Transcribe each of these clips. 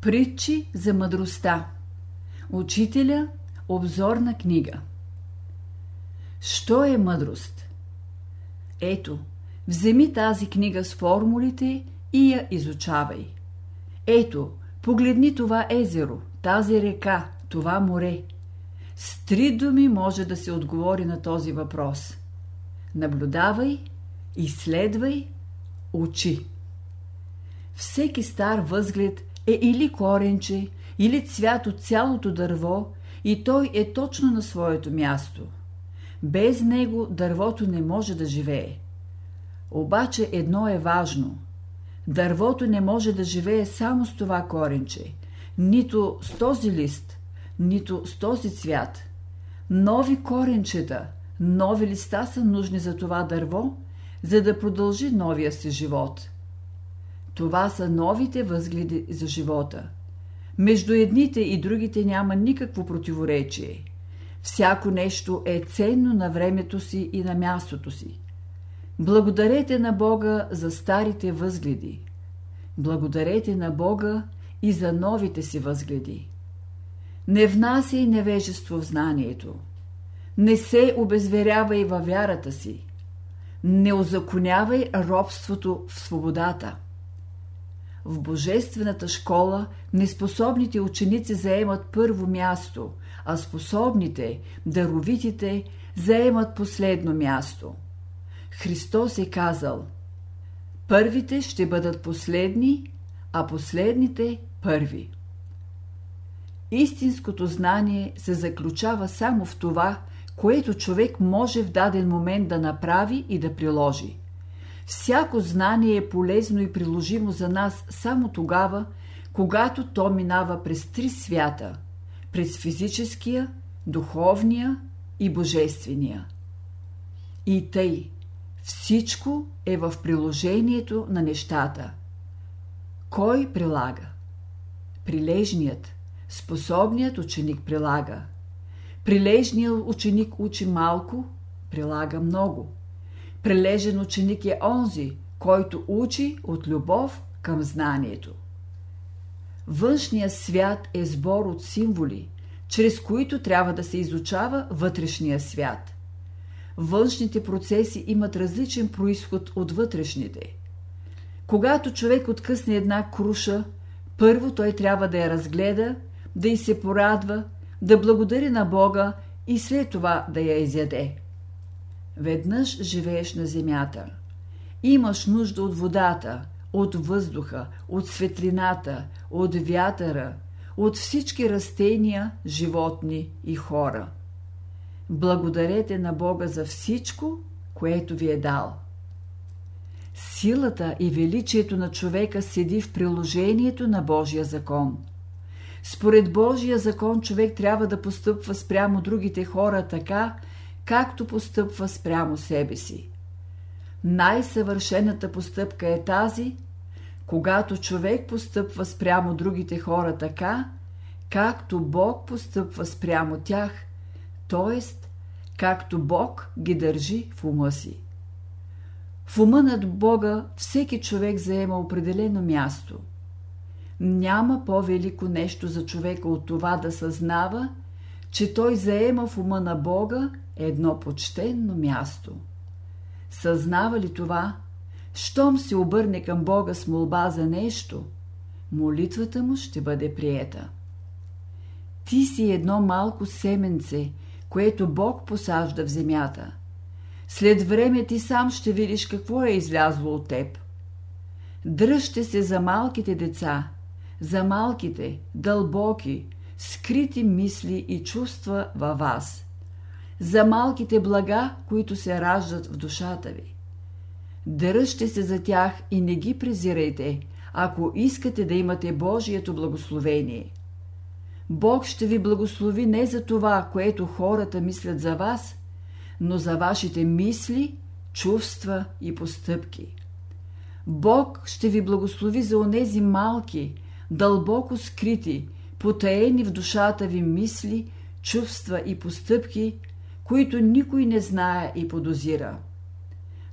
Притчи за мъдростта. Учителя обзорна книга. Що е мъдрост? Ето, вземи тази книга с формулите и я изучавай. Ето, погледни това езеро, тази река, това море. С три думи може да се отговори на този въпрос. Наблюдавай, изследвай, учи. Всеки стар възглед е или коренче, или цвят от цялото дърво и той е точно на своето място. Без него дървото не може да живее. Обаче едно е важно. Дървото не може да живее само с това коренче, нито с този лист, нито с този цвят. Нови коренчета, нови листа са нужни за това дърво, за да продължи новия си живот – това са новите възгледи за живота. Между едните и другите няма никакво противоречие. Всяко нещо е ценно на времето си и на мястото си. Благодарете на Бога за старите възгледи. Благодарете на Бога и за новите си възгледи. Не внасяй невежество в знанието. Не се обезверявай във вярата си. Не озаконявай робството в свободата. В божествената школа неспособните ученици заемат първо място, а способните, даровитите, заемат последно място. Христос е казал Първите ще бъдат последни, а последните първи. Истинското знание се заключава само в това, което човек може в даден момент да направи и да приложи – Всяко знание е полезно и приложимо за нас само тогава, когато то минава през три свята – през физическия, духовния и божествения. И тъй, всичко е в приложението на нещата. Кой прилага? Прилежният, способният ученик прилага. Прилежният ученик учи малко, прилага много – Прилежен ученик е онзи, който учи от любов към знанието. Външният свят е сбор от символи, чрез които трябва да се изучава вътрешния свят. Външните процеси имат различен происход от вътрешните. Когато човек откъсне една круша, първо той трябва да я разгледа, да й се порадва, да благодари на Бога и след това да я изяде. Веднъж живееш на земята. Имаш нужда от водата, от въздуха, от светлината, от вятъра, от всички растения, животни и хора. Благодарете на Бога за всичко, което ви е дал. Силата и величието на човека седи в приложението на Божия закон. Според Божия закон човек трябва да постъпва спрямо другите хора така, както постъпва спрямо себе си. Най-съвършената постъпка е тази, когато човек постъпва спрямо другите хора така, както Бог постъпва спрямо тях, т.е. както Бог ги държи в ума си. В ума над Бога всеки човек заема определено място. Няма по-велико нещо за човека от това да съзнава, че той заема в ума на Бога едно почтенно място. Съзнава ли това, щом се обърне към Бога с молба за нещо, молитвата му ще бъде приета. Ти си едно малко семенце, което Бог посажда в земята. След време ти сам ще видиш какво е излязло от теб. Дръжте се за малките деца, за малките, дълбоки, скрити мисли и чувства във вас – за малките блага, които се раждат в душата ви. Дръжте се за тях и не ги презирайте, ако искате да имате Божието благословение. Бог ще ви благослови не за това, което хората мислят за вас, но за вашите мисли, чувства и постъпки. Бог ще ви благослови за онези малки, дълбоко скрити, потаени в душата ви мисли, чувства и постъпки, които никой не знае и подозира.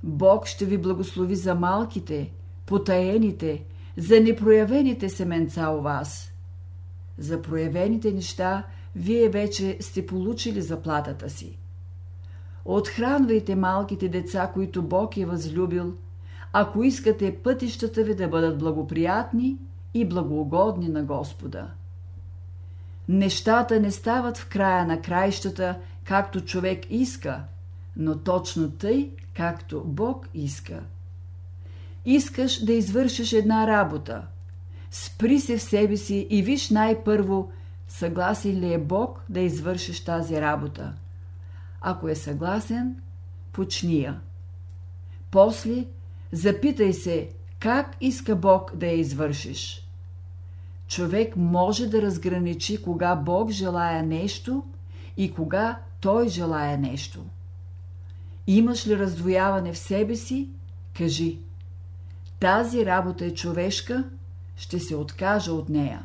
Бог ще ви благослови за малките, потаените, за непроявените семенца у вас. за проявените неща вие вече сте получили заплатата си. Отхранвайте малките деца, които Бог е възлюбил, ако искате пътищата ви да бъдат благоприятни и благоугодни на Господа. Нещата не стават в края на краищата, както човек иска, но точно тъй, както Бог иска. Искаш да извършиш една работа. Спри се в себе си и виж най-първо, съгласен ли е Бог да извършиш тази работа. Ако е съгласен, почни я. После запитай се, как иска Бог да я извършиш. Човек може да разграничи кога Бог желая нещо и кога Той желая нещо. Имаш ли раздвояване в себе си? Кажи. Тази работа е човешка, ще се откажа от нея.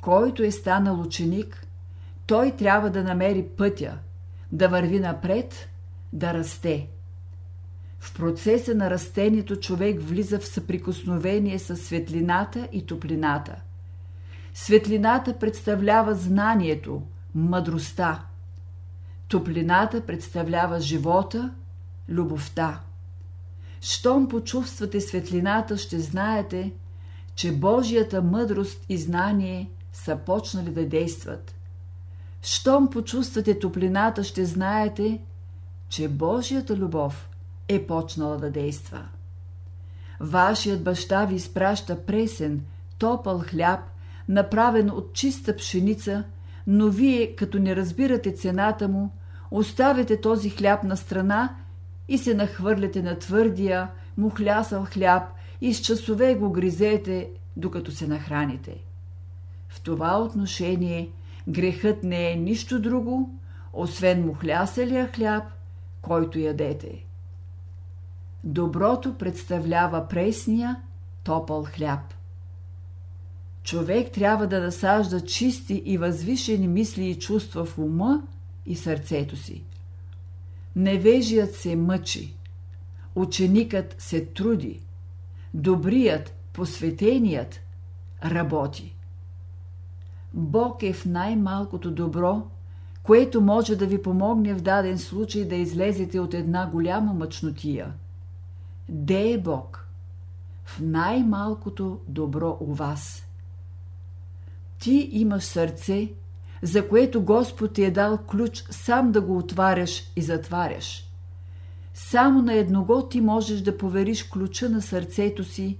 Който е станал ученик, той трябва да намери пътя, да върви напред, да расте. В процеса на растението човек влиза в съприкосновение с светлината и топлината. Светлината представлява знанието, мъдростта. Топлината представлява живота, любовта. Щом почувствате светлината, ще знаете, че Божията мъдрост и знание са почнали да действат. Щом почувствате топлината, ще знаете, че Божията любов е почнала да действа. Вашият баща ви изпраща пресен, топъл хляб, направен от чиста пшеница, но вие, като не разбирате цената му, оставяте този хляб на страна и се нахвърляте на твърдия, мухлясал хляб и с часове го гризете, докато се нахраните. В това отношение грехът не е нищо друго, освен мухлясалия хляб, който ядете. Доброто представлява пресния, топъл хляб. Човек трябва да насажда чисти и възвишени мисли и чувства в ума и сърцето си. Невежият се мъчи, ученикът се труди, добрият, посветеният работи. Бог е в най-малкото добро, което може да ви помогне в даден случай да излезете от една голяма мъчнотия. Де е Бог? В най-малкото добро у вас. Ти имаш сърце, за което Господ ти е дал ключ сам да го отваряш и затваряш. Само на едного ти можеш да повериш ключа на сърцето си,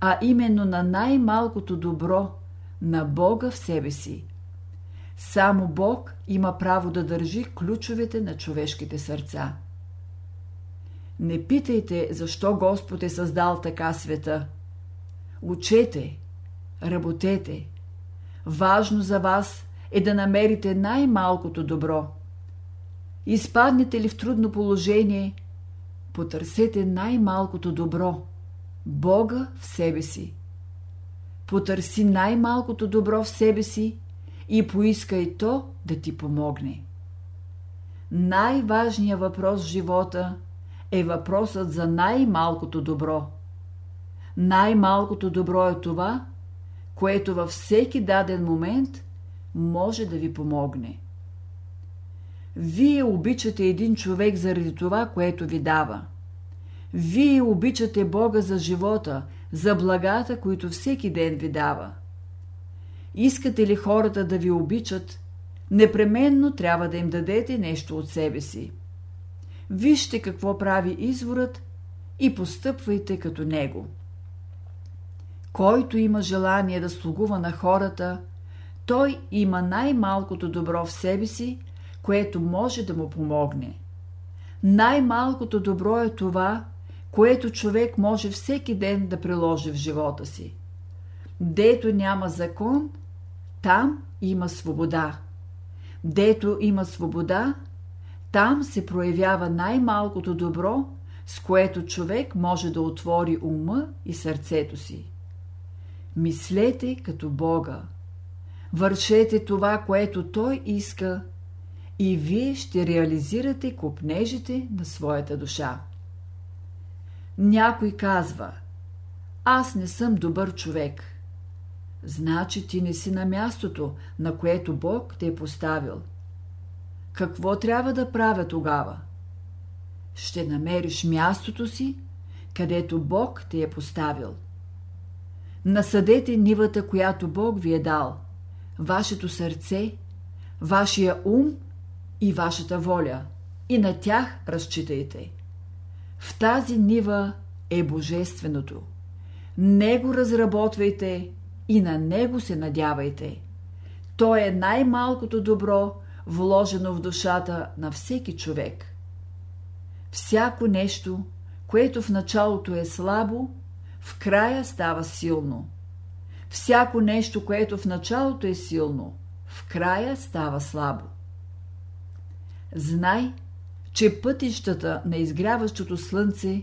а именно на най-малкото добро, на Бога в себе си. Само Бог има право да държи ключовете на човешките сърца. Не питайте защо Господ е създал така света. Учете, работете. Важно за вас е да намерите най-малкото добро. Изпаднете ли в трудно положение, потърсете най-малкото добро – Бога в себе си. Потърси най-малкото добро в себе си и поискай то да ти помогне. Най-важният въпрос в живота е въпросът за най-малкото добро. Най-малкото добро е това, което във всеки даден момент може да ви помогне. Вие обичате един човек заради това, което ви дава. Вие обичате Бога за живота, за благата, които всеки ден ви дава. Искате ли хората да ви обичат, непременно трябва да им дадете нещо от себе си. Вижте какво прави изворът и постъпвайте като него. Който има желание да слугува на хората – той има най-малкото добро в себе си, което може да му помогне. Най-малкото добро е това, което човек може всеки ден да приложи в живота си. Дето няма закон, там има свобода. Дето има свобода, там се проявява най-малкото добро, с което човек може да отвори ума и сърцето си. Мислете като Бога. Вършете това, което Той иска и вие ще реализирате купнежите на своята душа. Някой казва, аз не съм добър човек. значи ти не си на мястото, на което Бог те е поставил. Какво трябва да правя тогава? Ще намериш мястото си, където Бог те е поставил. Насъдете нивата, която Бог ви е дал, вашето сърце, вашия ум и вашата воля, и на тях разчитайте. В тази нива е Божественото. Него разработвайте и на него се надявайте. То е най-малкото добро, вложено в душата на всеки човек. Всяко нещо, което в началото е слабо, в края става силно. Всяко нещо, което в началото е силно, в края става слабо. Знай, че пътищата на изгряващото слънце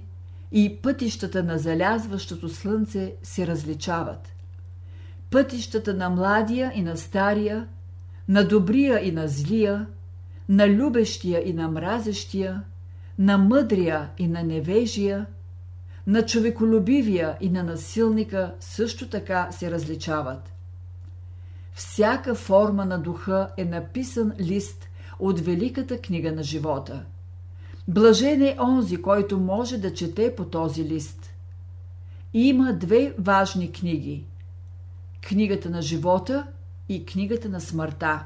и пътищата на залязващото слънце се различават. Пътищата на младия и на стария, на добрия и на злия, на любещия и на мразещия, на мъдрия и на невежия, на човеколюбивия и на насилника също така се различават. Всяка форма на духа е написан лист от великата книга на живота. Блажен е онзи, който може да чете по този лист. Има две важни книги – книгата на живота и книгата на смъртта.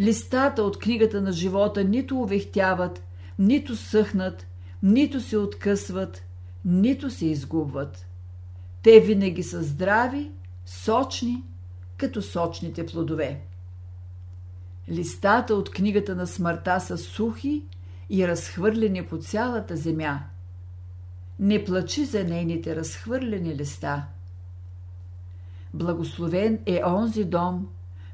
Листата от книгата на живота нито увехтяват, нито съхнат, нито се откъсват, нито се изгубват. Те винаги са здрави, сочни, като сочните плодове. Листата от книгата на смъртта са сухи и разхвърлени по цялата земя. Не плачи за нейните разхвърлени листа. Благословен е онзи дом,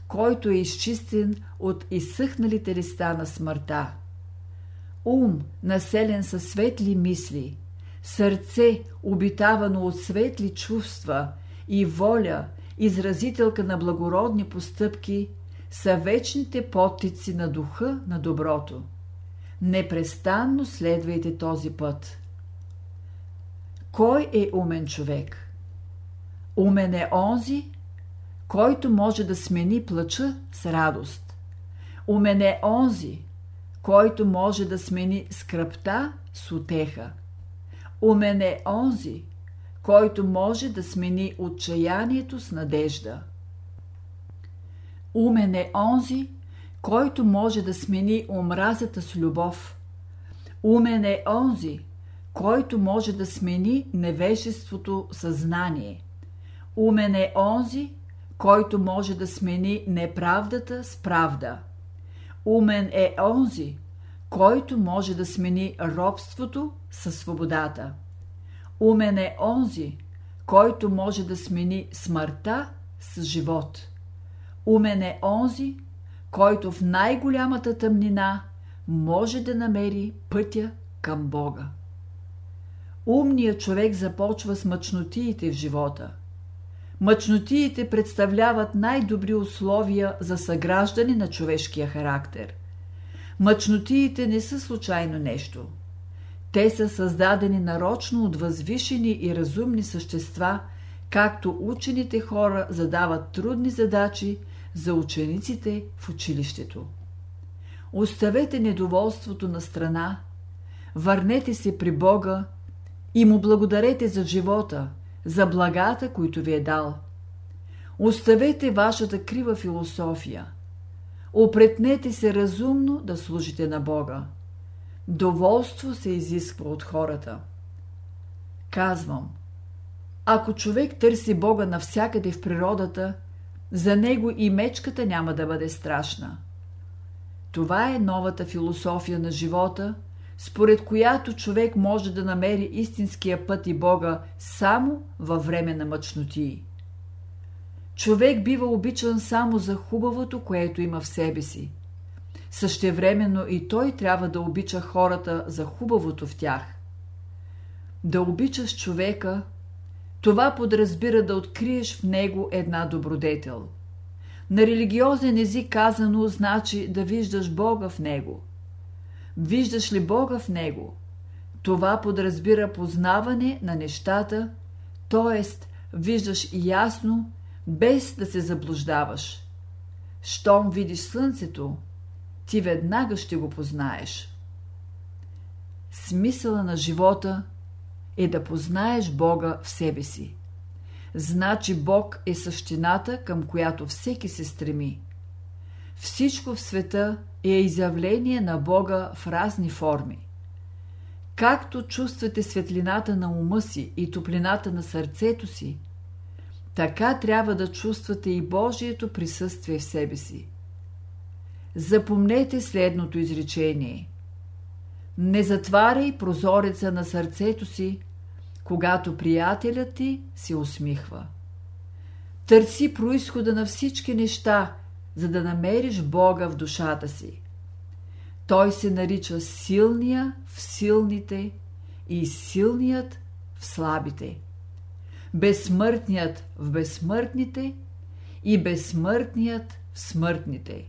който е изчистен от изсъхналите листа на смъртта. Ум, населен със светли мисли, сърце, обитавано от светли чувства и воля, изразителка на благородни постъпки, са вечните потици на духа на доброто. Непрестанно следвайте този път. Кой е умен човек? Умен е онзи, който може да смени плача с радост. Умен е онзи, който може да смени скръпта с утеха. Умен е онзи, който може да смени отчаянието с надежда. Умен е онзи, който може да смени омразата с любов. Умен е онзи, който може да смени невежеството съзнание. Умен е онзи, който може да смени неправдата с правда. Умен е онзи, който може да смени робството със свободата. Умен е онзи, който може да смени смъртта с живот. Умен е онзи, който в най-голямата тъмнина може да намери пътя към Бога. Умният човек започва с мъчнотиите в живота. Мъчнотиите представляват най-добри условия за съграждане на човешкия характер. Мъчнотиите не са случайно нещо. Те са създадени нарочно от възвишени и разумни същества, както учените хора задават трудни задачи за учениците в училището. Оставете недоволството на страна, върнете се при Бога и му благодарете за живота, за благата, които ви е дал. Оставете вашата крива философия. Опретнете се разумно да служите на Бога. Доволство се изисква от хората. Казвам, ако човек търси Бога навсякъде в природата – за него и мечката няма да бъде страшна. Това е новата философия на живота, според която човек може да намери истинския път и Бога само във време на мъчноти. Човек бива обичан само за хубавото, което има в себе си. Същевременно и той трябва да обича хората за хубавото в тях. Да обичаш човека – това подразбира да откриеш в него една добродетел. На религиозен език казано значи да виждаш Бога в него. Виждаш ли Бога в него? Това подразбира познаване на нещата, т.е. виждаш ясно, без да се заблуждаваш. Щом видиш слънцето, ти веднага ще го познаеш. Смисъла на живота е да познаеш Бога в себе си. Значи Бог е същината, към която всеки се стреми. Всичко в света е изявление на Бога в разни форми. Както чувствате светлината на ума си и топлината на сърцето си, така трябва да чувствате и Божието присъствие в себе си. Запомнете следното изречение. Не затваряй прозореца на сърцето си, когато приятелят ти се усмихва. Търси происхода на всички неща, за да намериш Бога в душата си. Той се нарича силния в силните и силният в слабите. Безсмъртният в безсмъртните и безсмъртният в смъртните.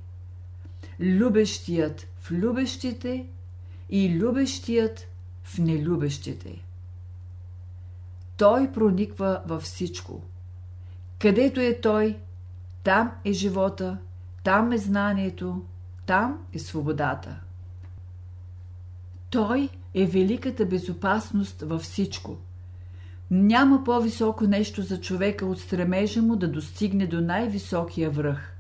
Любещият в любещите и любещият в нелюбещите. Той прониква във всичко. Където е Той, там е живота, там е знанието, там е свободата. Той е великата безопасност във всичко. Няма по-високо нещо за човека от стремежа му да достигне до най-високия връх.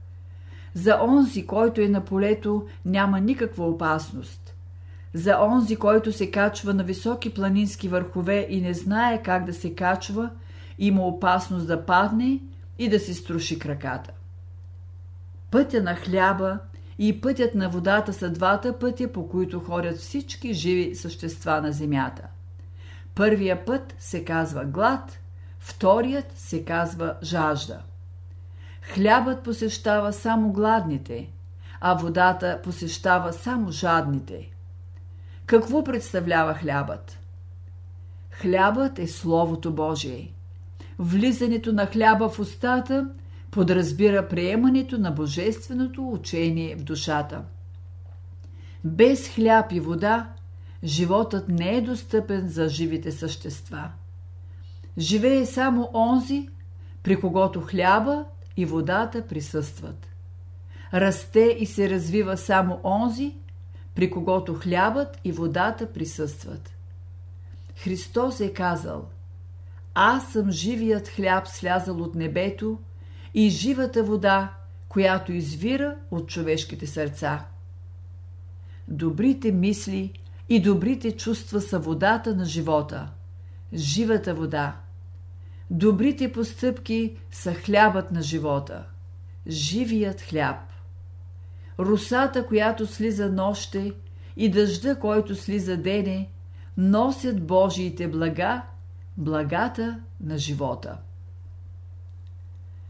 За онзи, който е на полето, няма никаква опасност. За онзи, който се качва на високи планински върхове и не знае как да се качва, има опасност да падне и да си струши краката. Пътя на хляба и пътят на водата са двата пътя, по които ходят всички живи същества на земята. Първия път се казва глад, вторият се казва жажда. Хлябът посещава само гладните, а водата посещава само жадните. Какво представлява хлябът? Хлябът е Словото Божие. Влизането на хляба в устата – подразбира приемането на божественото учение в душата. Без хляб и вода животът не е достъпен за живите същества. Живее само онзи, при когото хляба и водата присъстват. Расте и се развива само онзи, при когото хлябът и водата присъстват. Христос е казал Аз съм живият хляб слязал от небето и живата вода, която извира от човешките сърца. Добрите мисли и добрите чувства са водата на живота, живата вода. Добрите постъпки са хлябът на живота, живият хляб. Русата, която слиза ноще, и дъжда, който слиза дене, носят Божиите блага, благата на живота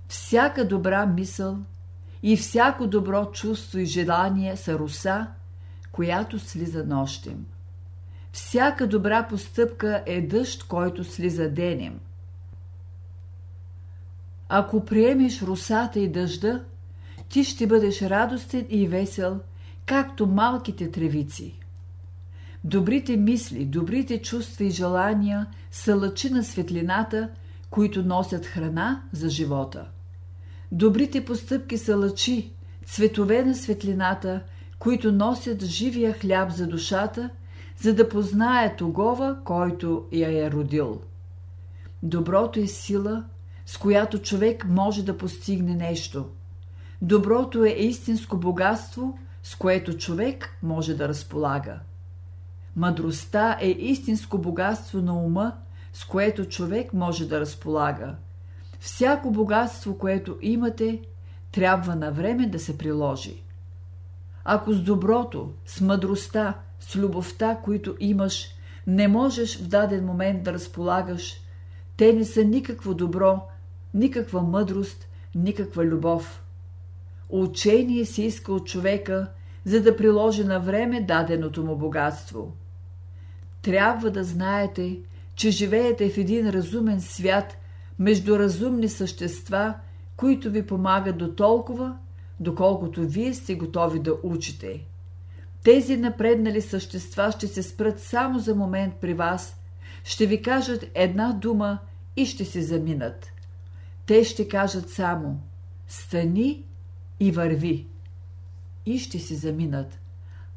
всяка добра мисъл и всяко добро чувство и желание са руса, която слиза нощем. Всяка добра постъпка е дъжд, който слиза денем. Ако приемеш русата и дъжда, ти ще бъдеш радостен и весел, както малките тревици. Добрите мисли, добрите чувства и желания са лъчи на светлината, които носят храна за живота. Добрите постъпки са лъчи, цветове на светлината, които носят живия хляб за душата, за да познае тогова, който я е родил. Доброто е сила, с която човек може да постигне нещо. Доброто е истинско богатство, с което човек може да разполага. Мъдростта е истинско богатство на ума, с което човек може да разполага – Всяко богатство, което имате, трябва на време да се приложи. Ако с доброто, с мъдростта, с любовта, които имаш, не можеш в даден момент да разполагаш, те не са никакво добро, никаква мъдрост, никаква любов. Учение се иска от човека, за да приложи на време даденото му богатство. Трябва да знаете, че живеете в един разумен свят – между разумни същества, които ви помагат до толкова, доколкото вие сте готови да учите. Тези напреднали същества ще се спрат само за момент при вас, ще ви кажат една дума и ще се заминат. Те ще кажат само «Стани и върви» и ще си заминат.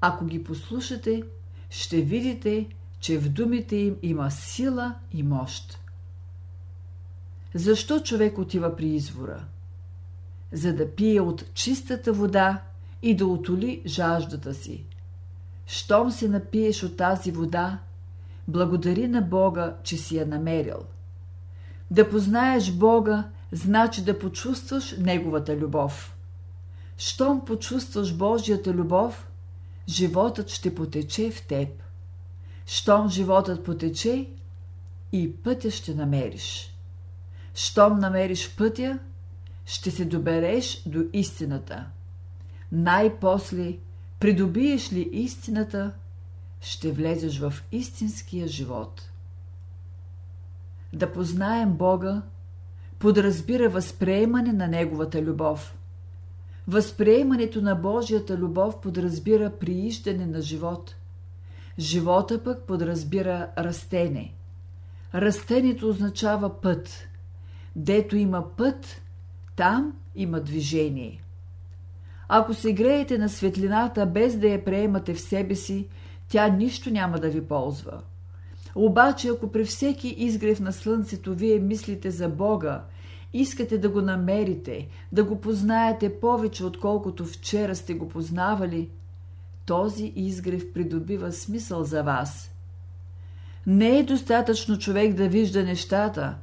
Ако ги послушате, ще видите, че в думите им има сила и мощ. Защо човек отива при извора? За да пие от чистата вода и да отоли жаждата си. Щом се напиеш от тази вода, благодари на Бога, че си я намерил. Да познаеш Бога, значи да почувстваш Неговата любов. Щом почувстваш Божията любов, животът ще потече в теб. Щом животът потече, и пътя ще намериш. Щом намериш пътя, ще се добереш до истината. Най-после, придобиеш ли истината, ще влезеш в истинския живот. Да познаем Бога, подразбира възприемане на Неговата любов. Възприемането на Божията любов подразбира прииждане на живот. Живота пък подразбира растене. Растението означава път. Дето има път, там има движение. Ако се греете на светлината без да я приемате в себе си, тя нищо няма да ви ползва. Обаче, ако при всеки изгрев на слънцето вие мислите за Бога, искате да го намерите, да го познаете повече, отколкото вчера сте го познавали, този изгрев придобива смисъл за вас. Не е достатъчно човек да вижда нещата,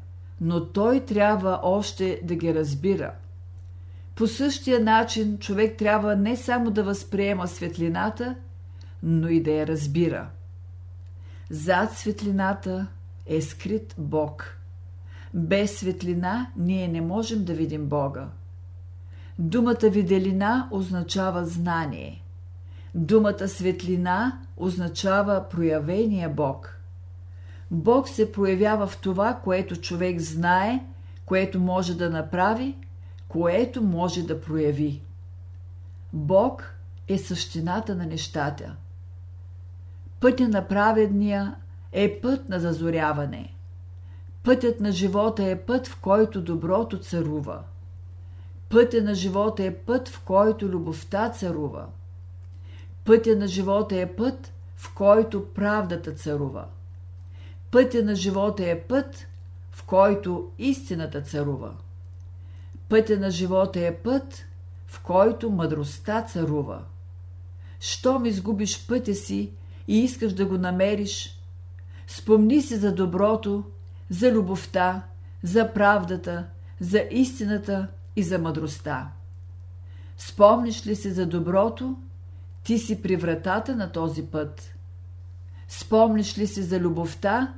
но той трябва още да ги разбира. По същия начин човек трябва не само да възприема светлината, но и да я разбира. Зад светлината е скрит Бог. Без светлина ние не можем да видим Бога. Думата виделина означава знание. Думата светлина означава проявения Бог. Бог се проявява в това, което човек знае, което може да направи, което може да прояви. Бог е същината на нещата – Пътя на праведния е път на зазоряване. Пътят на живота е път, в който доброто царува. Пътя на живота е път, в който любовта царува. Пътя на живота е път, в който правдата царува. Пътя на живота е път, в който истината царува. Пътя на живота е път, в който мъдростта царува. Щом изгубиш пътя си, и искаш да го намериш, спомни си за доброто, за любовта, за правдата, за истината и за мъдростта. Спомниш ли си за доброто, ти си при вратата на този път. Спомниш ли си за любовта,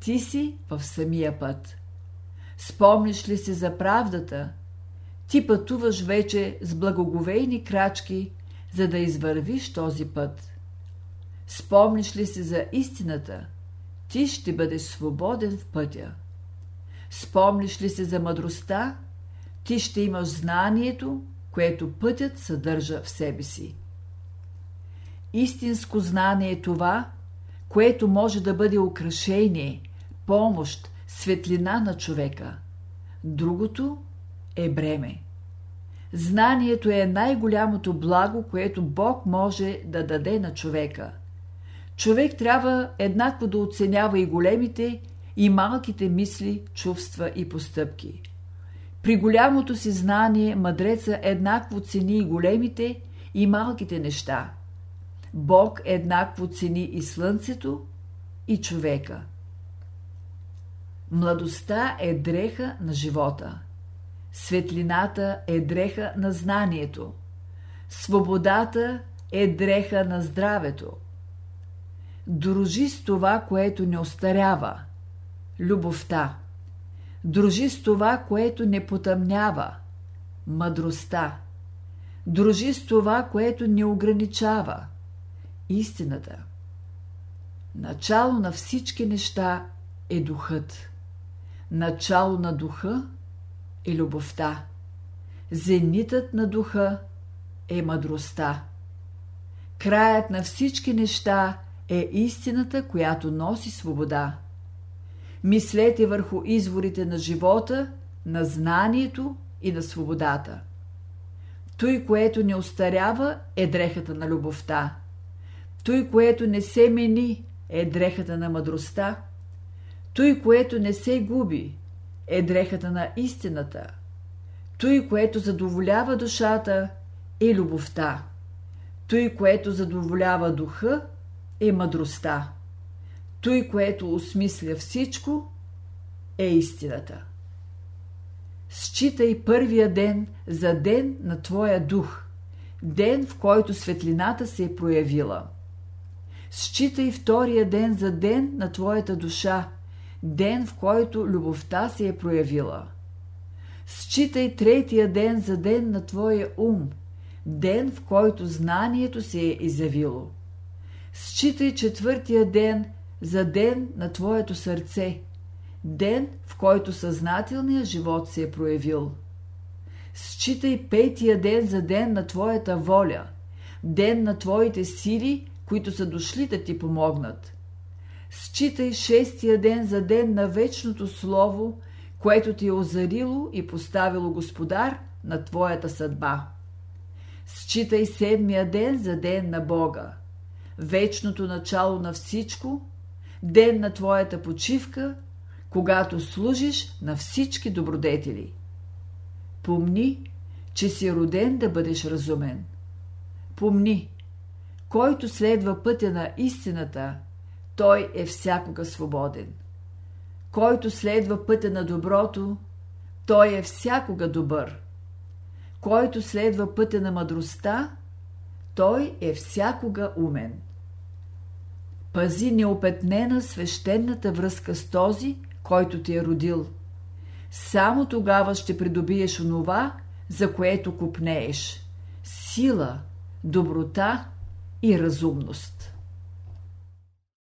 ти си в самия път. Спомниш ли си за правдата, ти пътуваш вече с благоговейни крачки, за да извървиш този път. Спомниш ли си за истината, ти ще бъдеш свободен в пътя. Спомниш ли си за мъдростта, ти ще имаш знанието, което пътят съдържа в себе си. Истинско знание е това, което може да бъде украшение, помощ, светлина на човека. Другото е бреме. Знанието е най-голямото благо, което Бог може да даде на човека – човек трябва еднакво да оценява и големите, и малките мисли, чувства и постъпки. При голямото си знание мъдреца еднакво цени и големите, и малките неща. Бог еднакво цени и слънцето, и човека. Младостта е дреха на живота. Светлината е дреха на знанието. Свободата е дреха на здравето. Дружи с това, което не остарява – любовта. Дружи с това, което не потъмнява – мъдростта. Дружи с това, което не ограничава – истината. Начало на всички неща е духът. Начало на духа е любовта. Зенитът на духа е мъдростта. Краят на всички неща е истината, която носи свобода. Мислете върху изворите на живота, на знанието и на свободата. Той, което не остарява, е дрехата на любовта. Той, което не се мени, е дрехата на мъдростта. Той, което не се губи, е дрехата на истината. Той, което задоволява душата, е любовта. Той, което задоволява духа, е мъдростта. Той, което осмисля всичко, е истината. Считай първия ден за ден на твоя дух, ден в който светлината се е проявила. Считай втория ден за ден на твоята душа, ден в който любовта се е проявила. Считай третия ден за ден на твоя ум, ден в който знанието се е изявило. Считай четвъртия ден за ден на твоето сърце, ден в който съзнателният живот се е проявил. Считай петия ден за ден на твоята воля, ден на твоите сили, които са дошли да ти помогнат. Считай шестия ден за ден на вечното слово, което ти е озарило и поставило Господар на твоята съдба. Считай седмия ден за ден на Бога, вечното начало на всичко, ден на твоята почивка, когато служиш на всички добродетели. Помни, че си роден да бъдеш разумен. Помни, който следва пътя на истината, той е всякога свободен. Който следва пътя на доброто, той е всякога добър. Който следва пътя на мъдростта, той е всякога умен. Пази неопетнена свещената връзка с този, който ти е родил. Само тогава ще придобиеш онова, за което купнееш – сила, доброта и разумност.